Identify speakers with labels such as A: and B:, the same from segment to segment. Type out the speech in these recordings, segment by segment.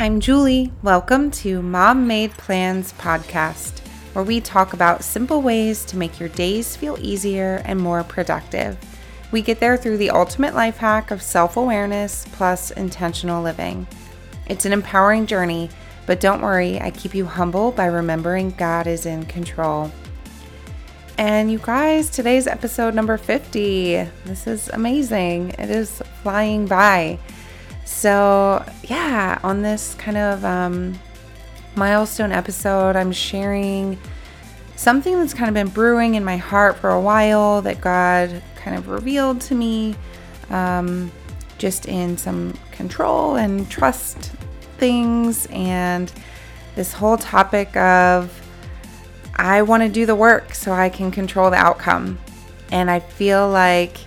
A: I'm Julie. Welcome to Mom Made Plans podcast, where we talk about simple ways to make your days feel easier and more productive. We get there through the ultimate life hack of self awareness plus intentional living. It's an empowering journey, but don't worry, I keep you humble by remembering God is in control. And you guys, today's episode number 50. This is amazing. It is flying by. So, yeah, on this kind of um, milestone episode, I'm sharing something that's kind of been brewing in my heart for a while that God kind of revealed to me um, just in some control and trust things, and this whole topic of I want to do the work so I can control the outcome. And I feel like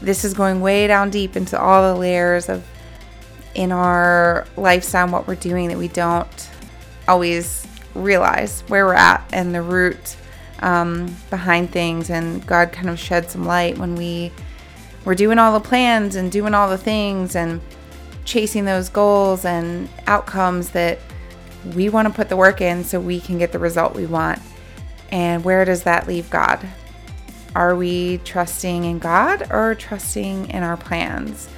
A: this is going way down deep into all the layers of in our lifestyle and what we're doing that we don't always realize where we're at and the root um, behind things. And God kind of shed some light when we were doing all the plans and doing all the things and chasing those goals and outcomes that we want to put the work in so we can get the result we want. And where does that leave God? Are we trusting in God or trusting in our plans?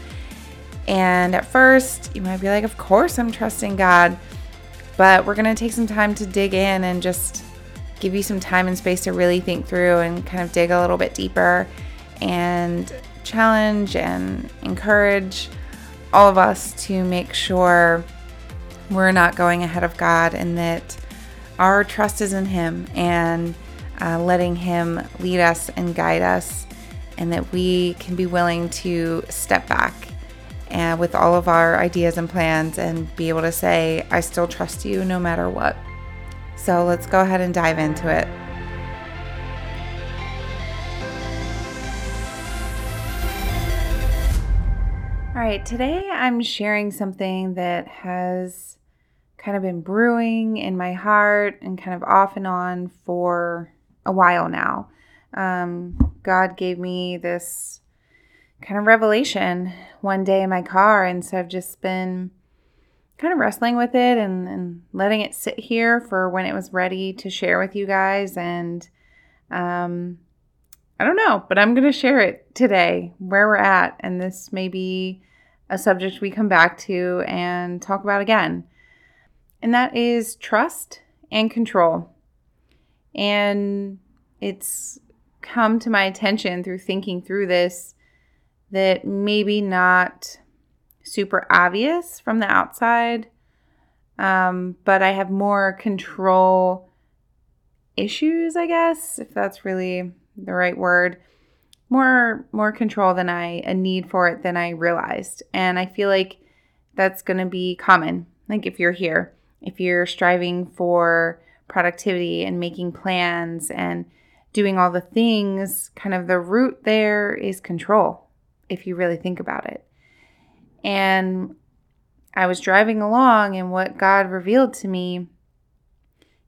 A: And at first, you might be like, Of course, I'm trusting God. But we're going to take some time to dig in and just give you some time and space to really think through and kind of dig a little bit deeper and challenge and encourage all of us to make sure we're not going ahead of God and that our trust is in Him and uh, letting Him lead us and guide us, and that we can be willing to step back and with all of our ideas and plans and be able to say, I still trust you no matter what. So let's go ahead and dive into it. All right, today I'm sharing something that has kind of been brewing in my heart and kind of off and on for a while now. Um, God gave me this kind of revelation one day in my car. And so I've just been kind of wrestling with it and, and letting it sit here for when it was ready to share with you guys. And um, I don't know, but I'm going to share it today where we're at. And this may be a subject we come back to and talk about again. And that is trust and control. And it's come to my attention through thinking through this that maybe not super obvious from the outside, um, but I have more control issues, I guess, if that's really the right word. More more control than I a need for it than I realized. And I feel like that's going to be common. Like if you're here, if you're striving for productivity and making plans and doing all the things, kind of the root there is control if you really think about it. And I was driving along, and what God revealed to me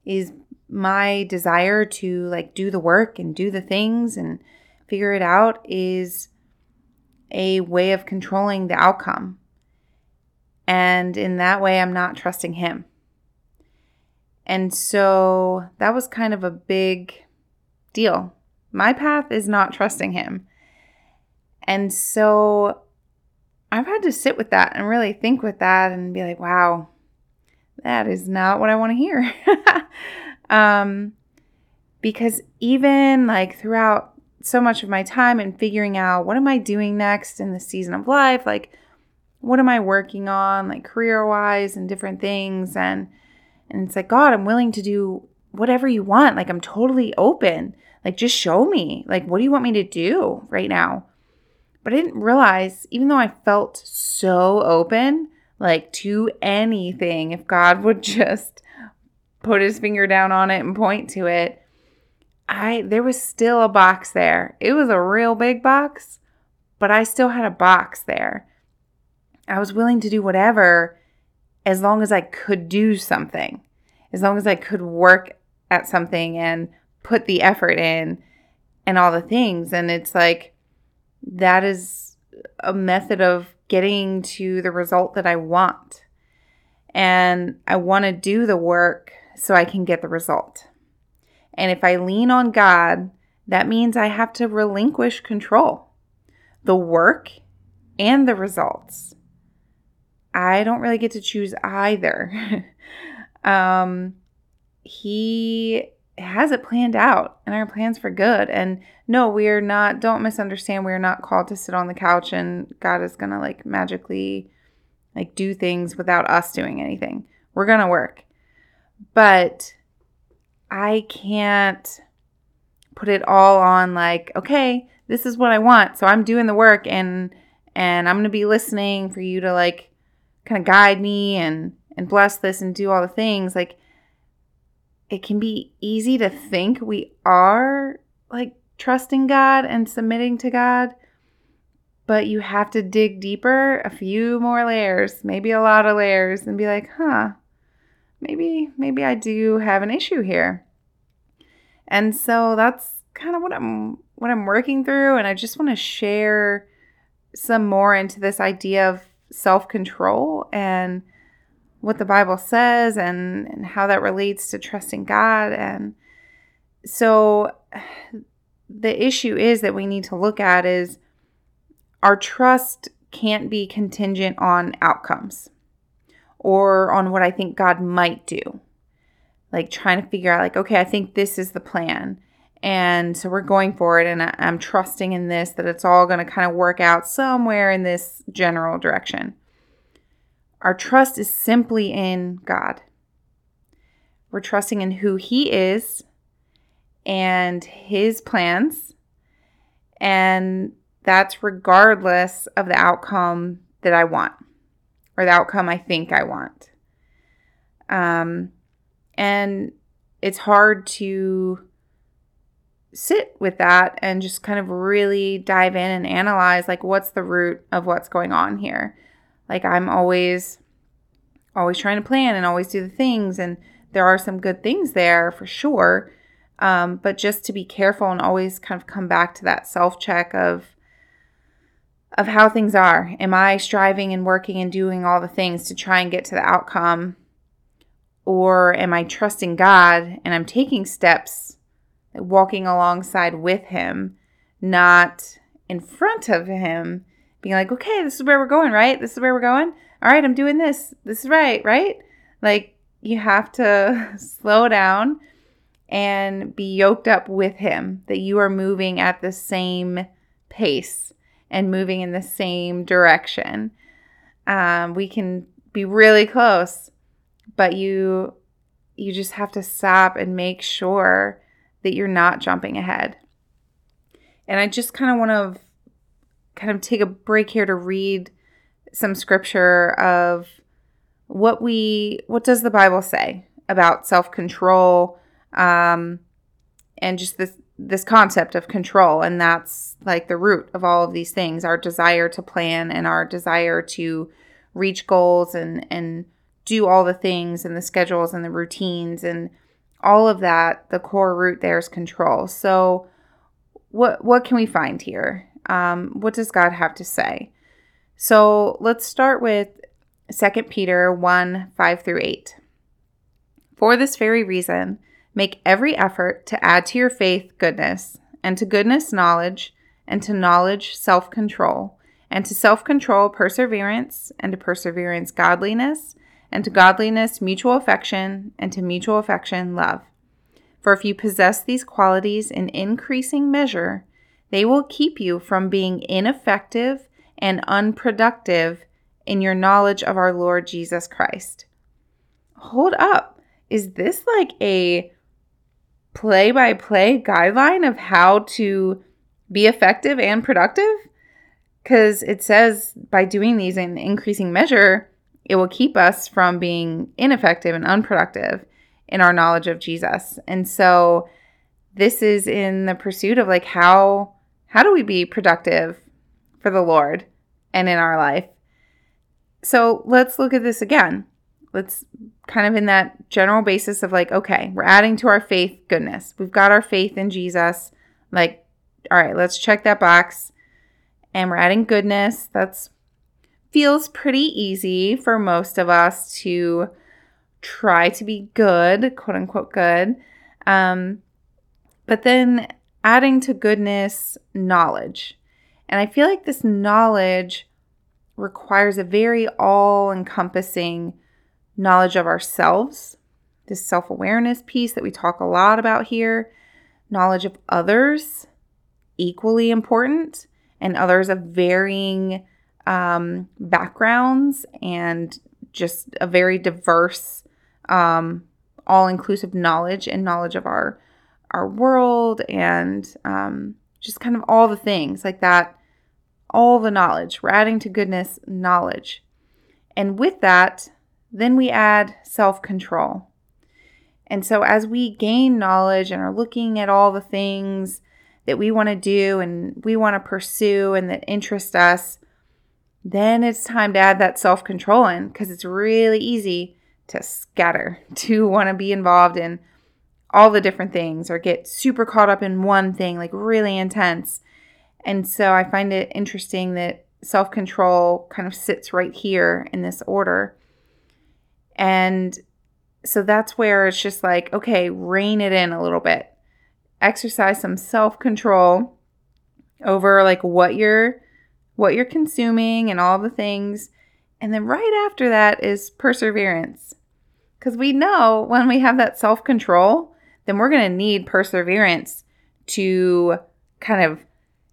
A: is my desire to like do the work and do the things and figure it out is a way of controlling the outcome. And in that way, I'm not trusting Him. And so that was kind of a big deal. My path is not trusting Him. And so I've had to sit with that and really think with that and be like, wow, that is not what I want to hear. um, because even like throughout so much of my time and figuring out what am I doing next in the season of life, like what am I working on, like career wise and different things, and and it's like God, I'm willing to do whatever you want. Like I'm totally open. Like just show me. Like what do you want me to do right now? But I didn't realize, even though I felt so open, like to anything, if God would just put his finger down on it and point to it, I there was still a box there. It was a real big box, but I still had a box there. I was willing to do whatever as long as I could do something, as long as I could work at something and put the effort in and all the things. And it's like, that is a method of getting to the result that I want. and I want to do the work so I can get the result. And if I lean on God, that means I have to relinquish control, the work and the results. I don't really get to choose either. um, he has it planned out and our plans for good. And no, we are not, don't misunderstand, we are not called to sit on the couch and God is going to like magically like do things without us doing anything. We're going to work. But I can't put it all on like, okay, this is what I want. So I'm doing the work and and I'm going to be listening for you to like kind of guide me and and bless this and do all the things like it can be easy to think we are like trusting God and submitting to God, but you have to dig deeper, a few more layers, maybe a lot of layers, and be like, huh, maybe, maybe I do have an issue here. And so that's kind of what I'm what I'm working through and I just want to share some more into this idea of self-control and what the Bible says and, and how that relates to trusting God. And so the issue is that we need to look at is our trust can't be contingent on outcomes or on what I think God might do. Like trying to figure out, like, okay, I think this is the plan. And so we're going for it, and I, am trusting in this that it's all going to kind of work out somewhere in this general direction. Our trust is simply in God. We're trusting in who He is and His plans. And that's regardless of the outcome that I want or the outcome I think I want. Um, and it's hard to sit with that and just kind of really dive in and analyze like what's the root of what's going on here like I'm always always trying to plan and always do the things and there are some good things there for sure. Um, but just to be careful and always kind of come back to that self check of of how things are. Am I striving and working and doing all the things to try and get to the outcome? Or am I trusting God and I'm taking steps, walking alongside with Him, not in front of Him, being like, okay, this is where we're going, right? This is where we're going. All right, I'm doing this. This is right, right? Like, you have to slow down and be yoked up with Him, that you are moving at the same pace and moving in the same direction. Um, we can be really close, but you you just have to stop and make sure that you're not jumping ahead. And I just kind of want to kind of take a break here to read some scripture of what we what does the Bible say about self-control um, and just this this concept of control and that's like the root of all of these things our desire to plan and our desire to reach goals and and do all the things and the schedules and the routines and all of that the core root there is control. So what what can we find here um, what does God have to say? So let's start with 2 Peter 1 5 through 8. For this very reason, make every effort to add to your faith goodness, and to goodness, knowledge, and to knowledge, self control, and to self control, perseverance, and to perseverance, godliness, and to godliness, mutual affection, and to mutual affection, love. For if you possess these qualities in increasing measure, they will keep you from being ineffective and unproductive in your knowledge of our Lord Jesus Christ. Hold up. Is this like a play by play guideline of how to be effective and productive? Because it says by doing these in increasing measure, it will keep us from being ineffective and unproductive in our knowledge of Jesus. And so this is in the pursuit of like how how do we be productive for the Lord and in our life? So let's look at this again. Let's kind of in that general basis of like, okay, we're adding to our faith goodness. We've got our faith in Jesus. Like, all right, let's check that box. And we're adding goodness. That's feels pretty easy for most of us to try to be good, quote unquote good. Um, but then adding to goodness, knowledge. And I feel like this knowledge requires a very all encompassing knowledge of ourselves, this self awareness piece that we talk a lot about here, knowledge of others, equally important, and others of varying um, backgrounds and just a very diverse, um, all inclusive knowledge and knowledge of our our world and um, just kind of all the things like that all the knowledge. We're adding to goodness knowledge. And with that then we add self-control. And so as we gain knowledge and are looking at all the things that we want to do and we want to pursue and that interest us then it's time to add that self control in because it's really easy to scatter, to want to be involved in all the different things or get super caught up in one thing, like really intense. And so I find it interesting that self control kind of sits right here in this order. And so that's where it's just like, okay, rein it in a little bit. Exercise some self control over like what you're what you're consuming and all the things. And then right after that is perseverance. Because we know when we have that self control, then we're going to need perseverance to kind of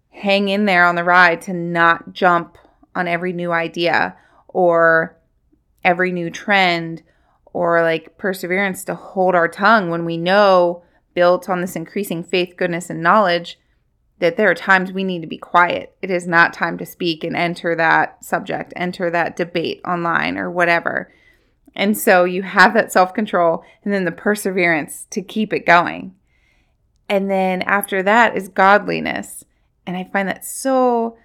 A: hang in there on the ride to not jump on every new idea or every new trend or like perseverance to hold our tongue when we know built on this increasing faith, goodness, and knowledge that there are times we need to be quiet. It is not time to speak and enter that subject, enter that debate online or whatever. And so you have that self control and then the perseverance to keep it going. And then after that is godliness. And I find that so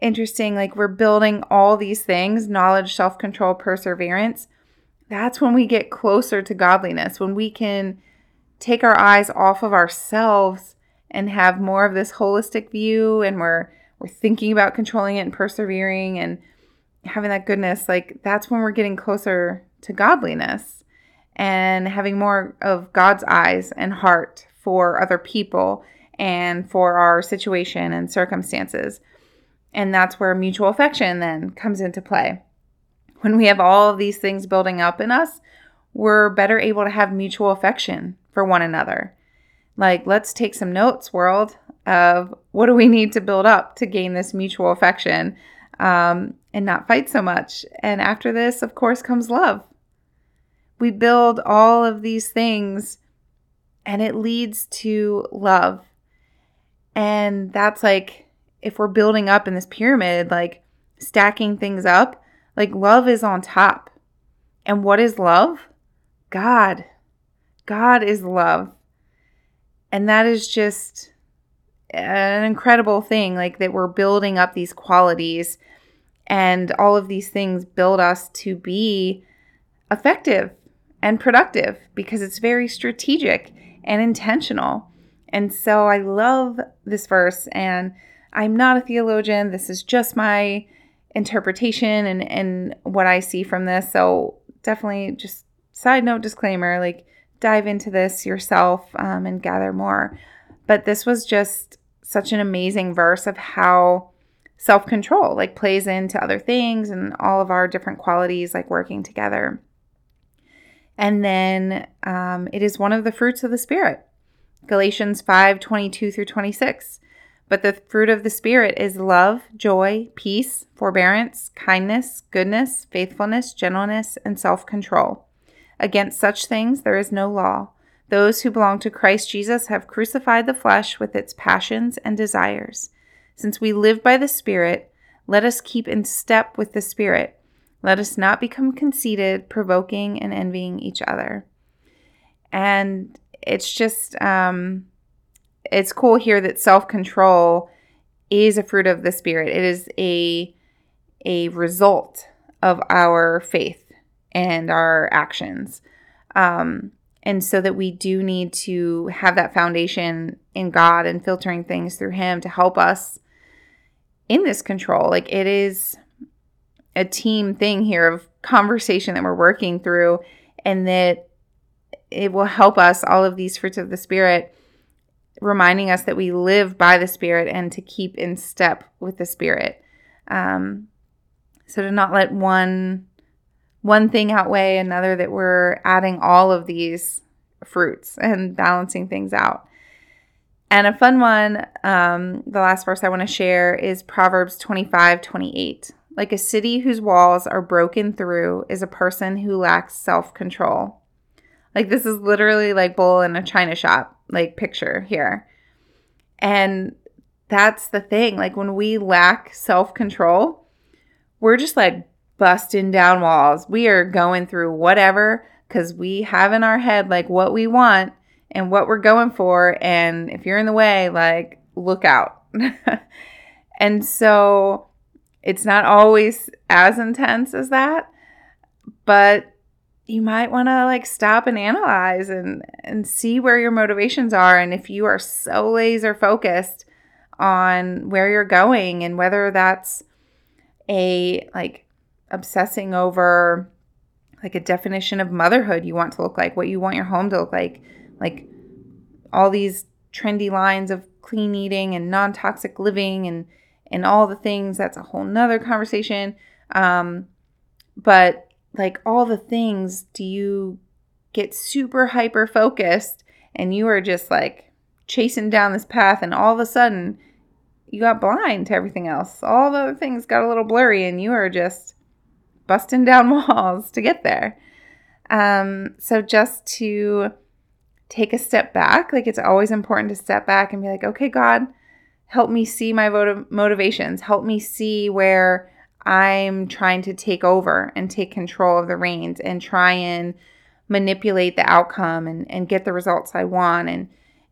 A: interesting. Like we're building all these things knowledge, self control, perseverance. That's when we get closer to godliness, when we can take our eyes off of ourselves and have more of this holistic view and we're we're thinking about controlling it and persevering and having that goodness like that's when we're getting closer to godliness and having more of God's eyes and heart for other people and for our situation and circumstances. And that's where mutual affection then comes into play. When we have all of these things building up in us, we're better able to have mutual affection for one another. Like, let's take some notes, world, of what do we need to build up to gain this mutual affection um, and not fight so much. And after this, of course, comes love. We build all of these things and it leads to love. And that's like, if we're building up in this pyramid, like stacking things up, like love is on top. And what is love? God. God is love. And that is just an incredible thing, like that we're building up these qualities and all of these things build us to be effective and productive because it's very strategic and intentional. And so I love this verse, and I'm not a theologian. This is just my interpretation and, and what I see from this. So definitely just side note disclaimer like dive into this yourself um, and gather more. But this was just such an amazing verse of how self control like plays into other things and all of our different qualities like working together. And then um, it is one of the fruits of the Spirit. Galatians 5 22 through 26. But the fruit of the Spirit is love, joy, peace, forbearance, kindness, goodness, faithfulness, gentleness, and self control. Against such things there is no law. Those who belong to Christ Jesus have crucified the flesh with its passions and desires. Since we live by the Spirit, let us keep in step with the Spirit. Let us not become conceited, provoking, and envying each other. And it's just, um, it's cool here that self control is a fruit of the Spirit. It is a a result of our faith and our actions. Um, and so that we do need to have that foundation in God and filtering things through Him to help us in this control. Like it is, a team thing here of conversation that we're working through, and that it will help us, all of these fruits of the Spirit, reminding us that we live by the Spirit and to keep in step with the Spirit. Um, so to not let one one thing outweigh another that we're adding all of these fruits and balancing things out. And a fun one, um, the last verse I want to share is Proverbs 25 28. Like a city whose walls are broken through is a person who lacks self control. Like this is literally like bull in a china shop, like picture here. And that's the thing. Like when we lack self control, we're just like busting down walls. We are going through whatever because we have in our head like what we want and what we're going for. And if you're in the way, like look out. and so it's not always as intense as that, but you might want to like stop and analyze and and see where your motivations are and if you are so laser focused on where you're going and whether that's a like obsessing over like a definition of motherhood you want to look like, what you want your home to look like, like all these trendy lines of clean eating and non-toxic living and and all the things that's a whole nother conversation um but like all the things do you get super hyper focused and you are just like chasing down this path and all of a sudden you got blind to everything else all the other things got a little blurry and you are just busting down walls to get there. Um, so just to take a step back, like it's always important to step back and be like, okay, God, help me see my motiv- motivations, help me see where I'm trying to take over and take control of the reins and try and manipulate the outcome and, and get the results I want and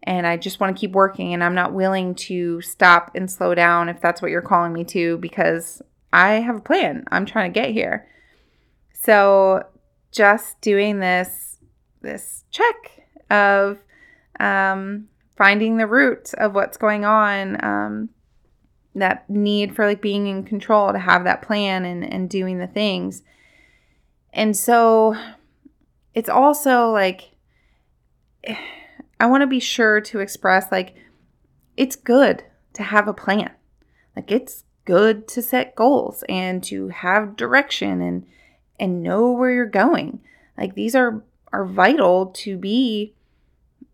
A: and I just want to keep working and I'm not willing to stop and slow down if that's what you're calling me to because I have a plan. I'm trying to get here. So just doing this this check of um, finding the root of what's going on, um, that need for like being in control to have that plan and, and doing the things. And so it's also like I want to be sure to express like it's good to have a plan. Like it's good to set goals and to have direction and and know where you're going. Like these are are vital to be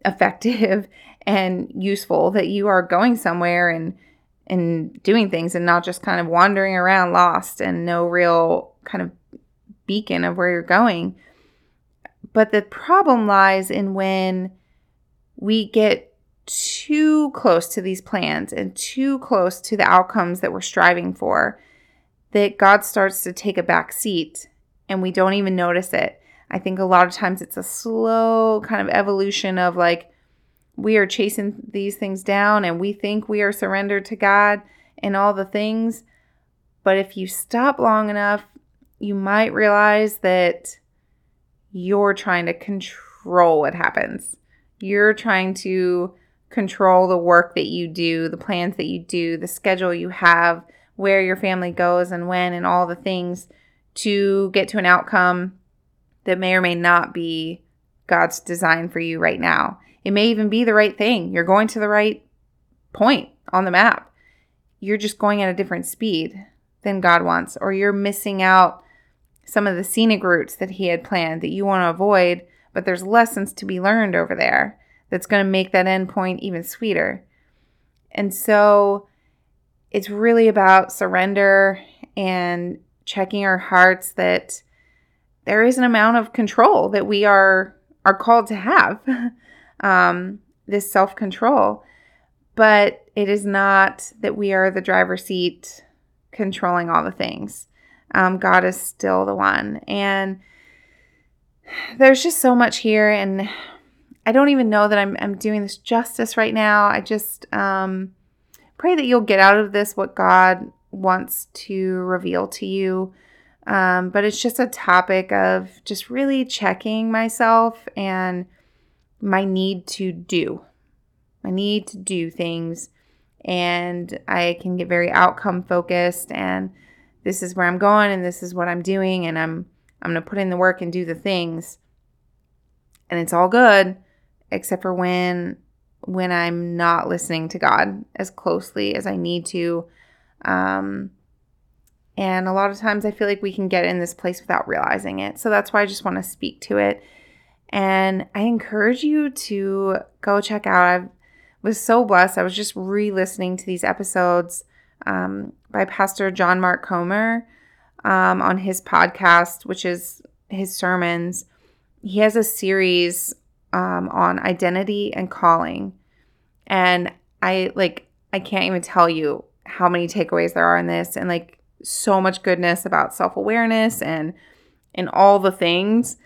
A: effective and useful that you are going somewhere and and doing things and not just kind of wandering around lost and no real kind of beacon of where you're going. But the problem lies in when we get too close to these plans and too close to the outcomes that we're striving for that God starts to take a back seat and we don't even notice it. I think a lot of times it's a slow kind of evolution of like we are chasing these things down and we think we are surrendered to God and all the things. But if you stop long enough, you might realize that you're trying to control what happens. You're trying to control the work that you do, the plans that you do, the schedule you have, where your family goes and when, and all the things to get to an outcome that may or may not be God's design for you right now. It may even be the right thing. You're going to the right point on the map. You're just going at a different speed than God wants, or you're missing out some of the scenic routes that He had planned that you want to avoid, but there's lessons to be learned over there that's going to make that end point even sweeter. And so it's really about surrender and checking our hearts that there is an amount of control that we are are called to have um, this self-control but it is not that we are the driver's seat controlling all the things um, god is still the one and there's just so much here and I don't even know that I'm, I'm doing this justice right now. I just um, pray that you'll get out of this what God wants to reveal to you. Um, but it's just a topic of just really checking myself and my need to do. My need to do things. And I can get very outcome focused and this is where I'm going and this is what I'm doing and I'm I'm going to put in the work and do the things. And it's all good except for when when I'm not listening to God as closely as I need to. Um, and a lot of times I feel like we can get in this place without realizing it. So that's why I just want to speak to it. And I encourage you to go check out. I was so blessed. I was just re listening to these episodes um, by Pastor John Mark Comer um, on his podcast, which is his sermons. He has a series um, on identity and calling. And I like, I can't even tell you how many takeaways there are in this and like so much goodness about self awareness and, and all the things.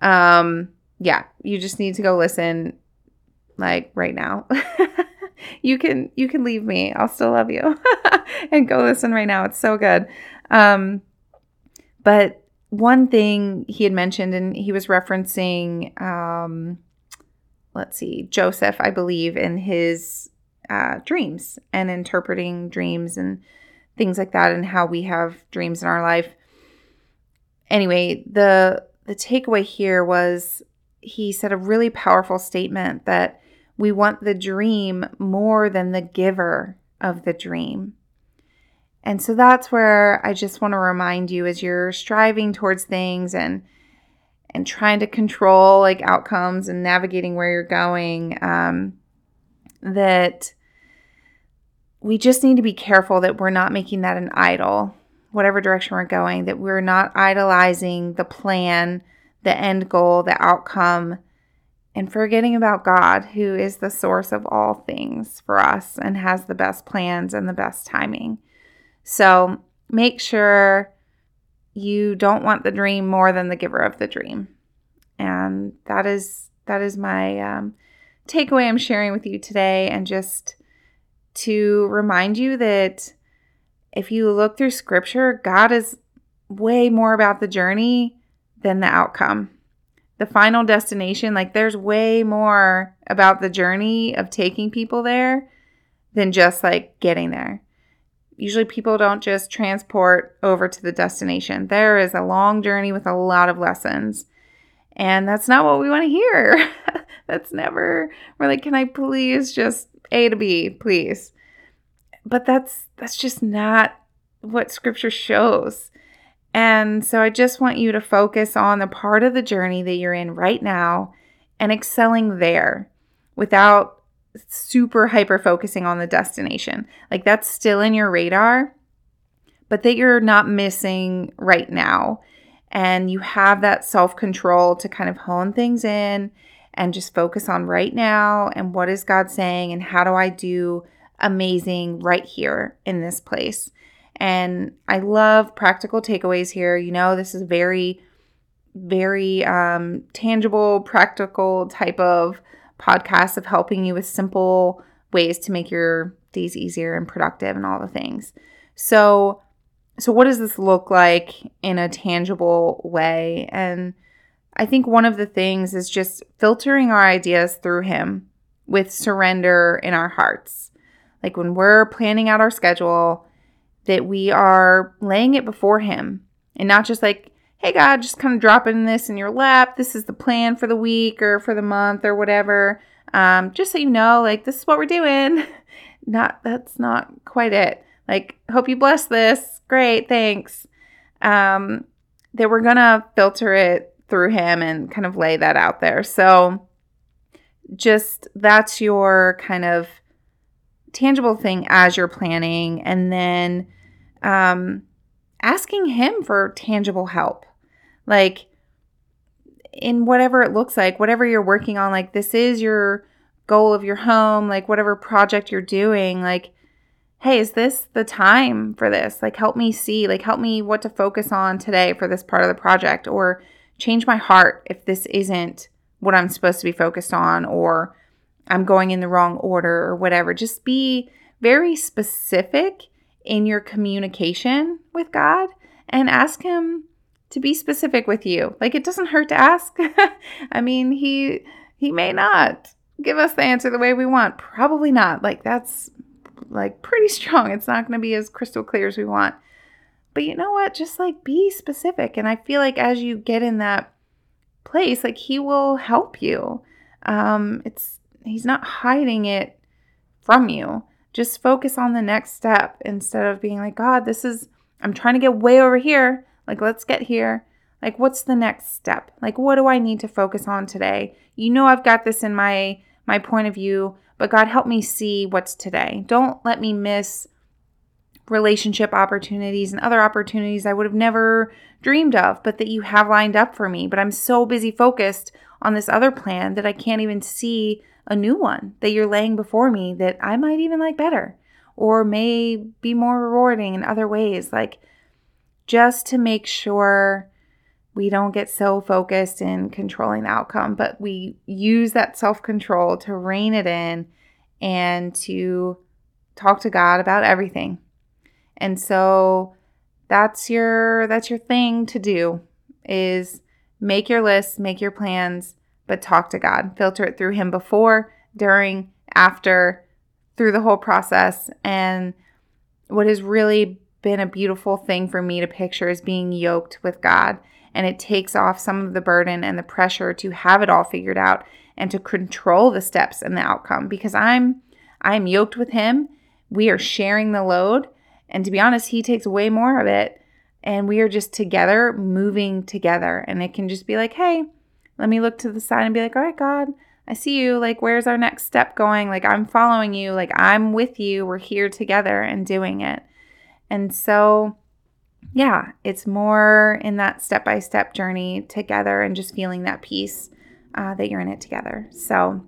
A: Um, yeah, you just need to go listen like right now. you can you can leave me. I'll still love you. and go listen right now. It's so good. Um but one thing he had mentioned and he was referencing um let's see, Joseph, I believe, in his uh, dreams and interpreting dreams and things like that, and how we have dreams in our life. Anyway, the the takeaway here was he said a really powerful statement that we want the dream more than the giver of the dream. And so that's where I just want to remind you as you're striving towards things and and trying to control like outcomes and navigating where you're going um, that we just need to be careful that we're not making that an idol whatever direction we're going that we're not idolizing the plan the end goal the outcome and forgetting about god who is the source of all things for us and has the best plans and the best timing so make sure you don't want the dream more than the giver of the dream. And that is that is my um, takeaway I'm sharing with you today, and just to remind you that if you look through Scripture, God is way more about the journey than the outcome. The final destination, like there's way more about the journey of taking people there than just like getting there usually people don't just transport over to the destination. There is a long journey with a lot of lessons. And that's not what we want to hear. that's never we're like, can I please just A to B, please? But that's that's just not what scripture shows. And so I just want you to focus on the part of the journey that you're in right now and excelling there without super hyper focusing on the destination. Like that's still in your radar, but that you're not missing right now. And you have that self control to kind of hone things in and just focus on right now and what is God saying and how do I do amazing right here in this place. And I love practical takeaways here. You know, this is very, very um, tangible, practical type of podcast of helping you with simple ways to make your days easier and productive and all the things. So, so what does this look like in a tangible way? And I think one of the things is just filtering our ideas through him with surrender in our hearts. Like when we're planning out our schedule, that we are laying it before him and not just like hey, God, just kind of dropping this in your lap. This is the plan for the week or for the month or whatever. Um, just so you know, like, this is what we're doing. not, that's not quite it. Like, hope you bless this. Great, thanks. Um, that we're going to filter it through him and kind of lay that out there. So, just that's your kind of tangible thing as you're planning. And then, um, asking him for tangible help. Like, in whatever it looks like, whatever you're working on, like, this is your goal of your home, like, whatever project you're doing, like, hey, is this the time for this? Like, help me see, like, help me what to focus on today for this part of the project, or change my heart if this isn't what I'm supposed to be focused on, or I'm going in the wrong order, or whatever. Just be very specific in your communication with God and ask Him to be specific with you. Like it doesn't hurt to ask. I mean, he he may not give us the answer the way we want. Probably not. Like that's like pretty strong. It's not going to be as crystal clear as we want. But you know what? Just like be specific. And I feel like as you get in that place, like he will help you. Um, it's he's not hiding it from you. Just focus on the next step instead of being like, God, this is I'm trying to get way over here. Like, let's get here. Like, what's the next step? Like, what do I need to focus on today? You know, I've got this in my my point of view, but God, help me see what's today. Don't let me miss relationship opportunities and other opportunities I would have never dreamed of, but that you have lined up for me. But I'm so busy focused on this other plan that I can't even see a new one that you're laying before me that I might even like better or may be more rewarding in other ways. Like, just to make sure we don't get so focused in controlling the outcome, but we use that self control to rein it in and to talk to God about everything. And so that's your that's your thing to do is make your list, make your plans, but talk to God. Filter it through him before, during, after, through the whole process. And what has really been a beautiful thing for me to picture is being yoked with God. And it takes off some of the burden and the pressure to have it all figured out and to control the steps and the outcome because I'm I'm yoked with him. We are sharing the load and to be honest, he takes way more of it. And we are just together, moving together. And it can just be like, hey, let me look to the side and be like, all right, God, I see you. Like, where's our next step going? Like, I'm following you. Like, I'm with you. We're here together and doing it. And so, yeah, it's more in that step by step journey together and just feeling that peace uh, that you're in it together. So,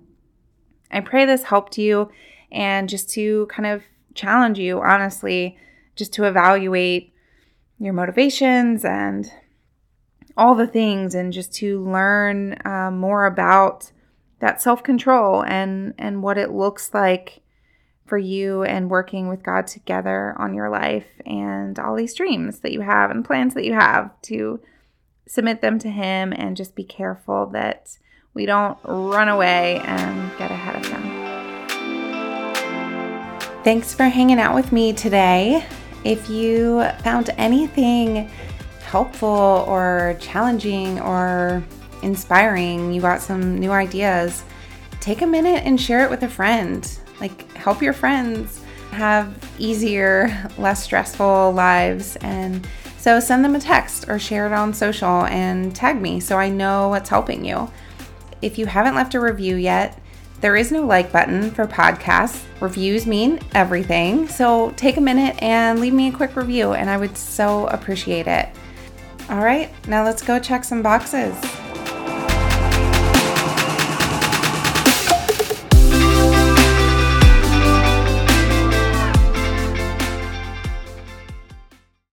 A: I pray this helped you and just to kind of challenge you, honestly, just to evaluate your motivations and all the things and just to learn uh, more about that self-control and and what it looks like for you and working with God together on your life and all these dreams that you have and plans that you have to submit them to him and just be careful that we don't run away and get ahead of him. Thanks for hanging out with me today. If you found anything helpful or challenging or inspiring, you got some new ideas, take a minute and share it with a friend. Like, help your friends have easier, less stressful lives. And so send them a text or share it on social and tag me so I know what's helping you. If you haven't left a review yet, there is no like button for podcasts. Reviews mean everything. So take a minute and leave me a quick review, and I would so appreciate it. All right, now let's go check some boxes.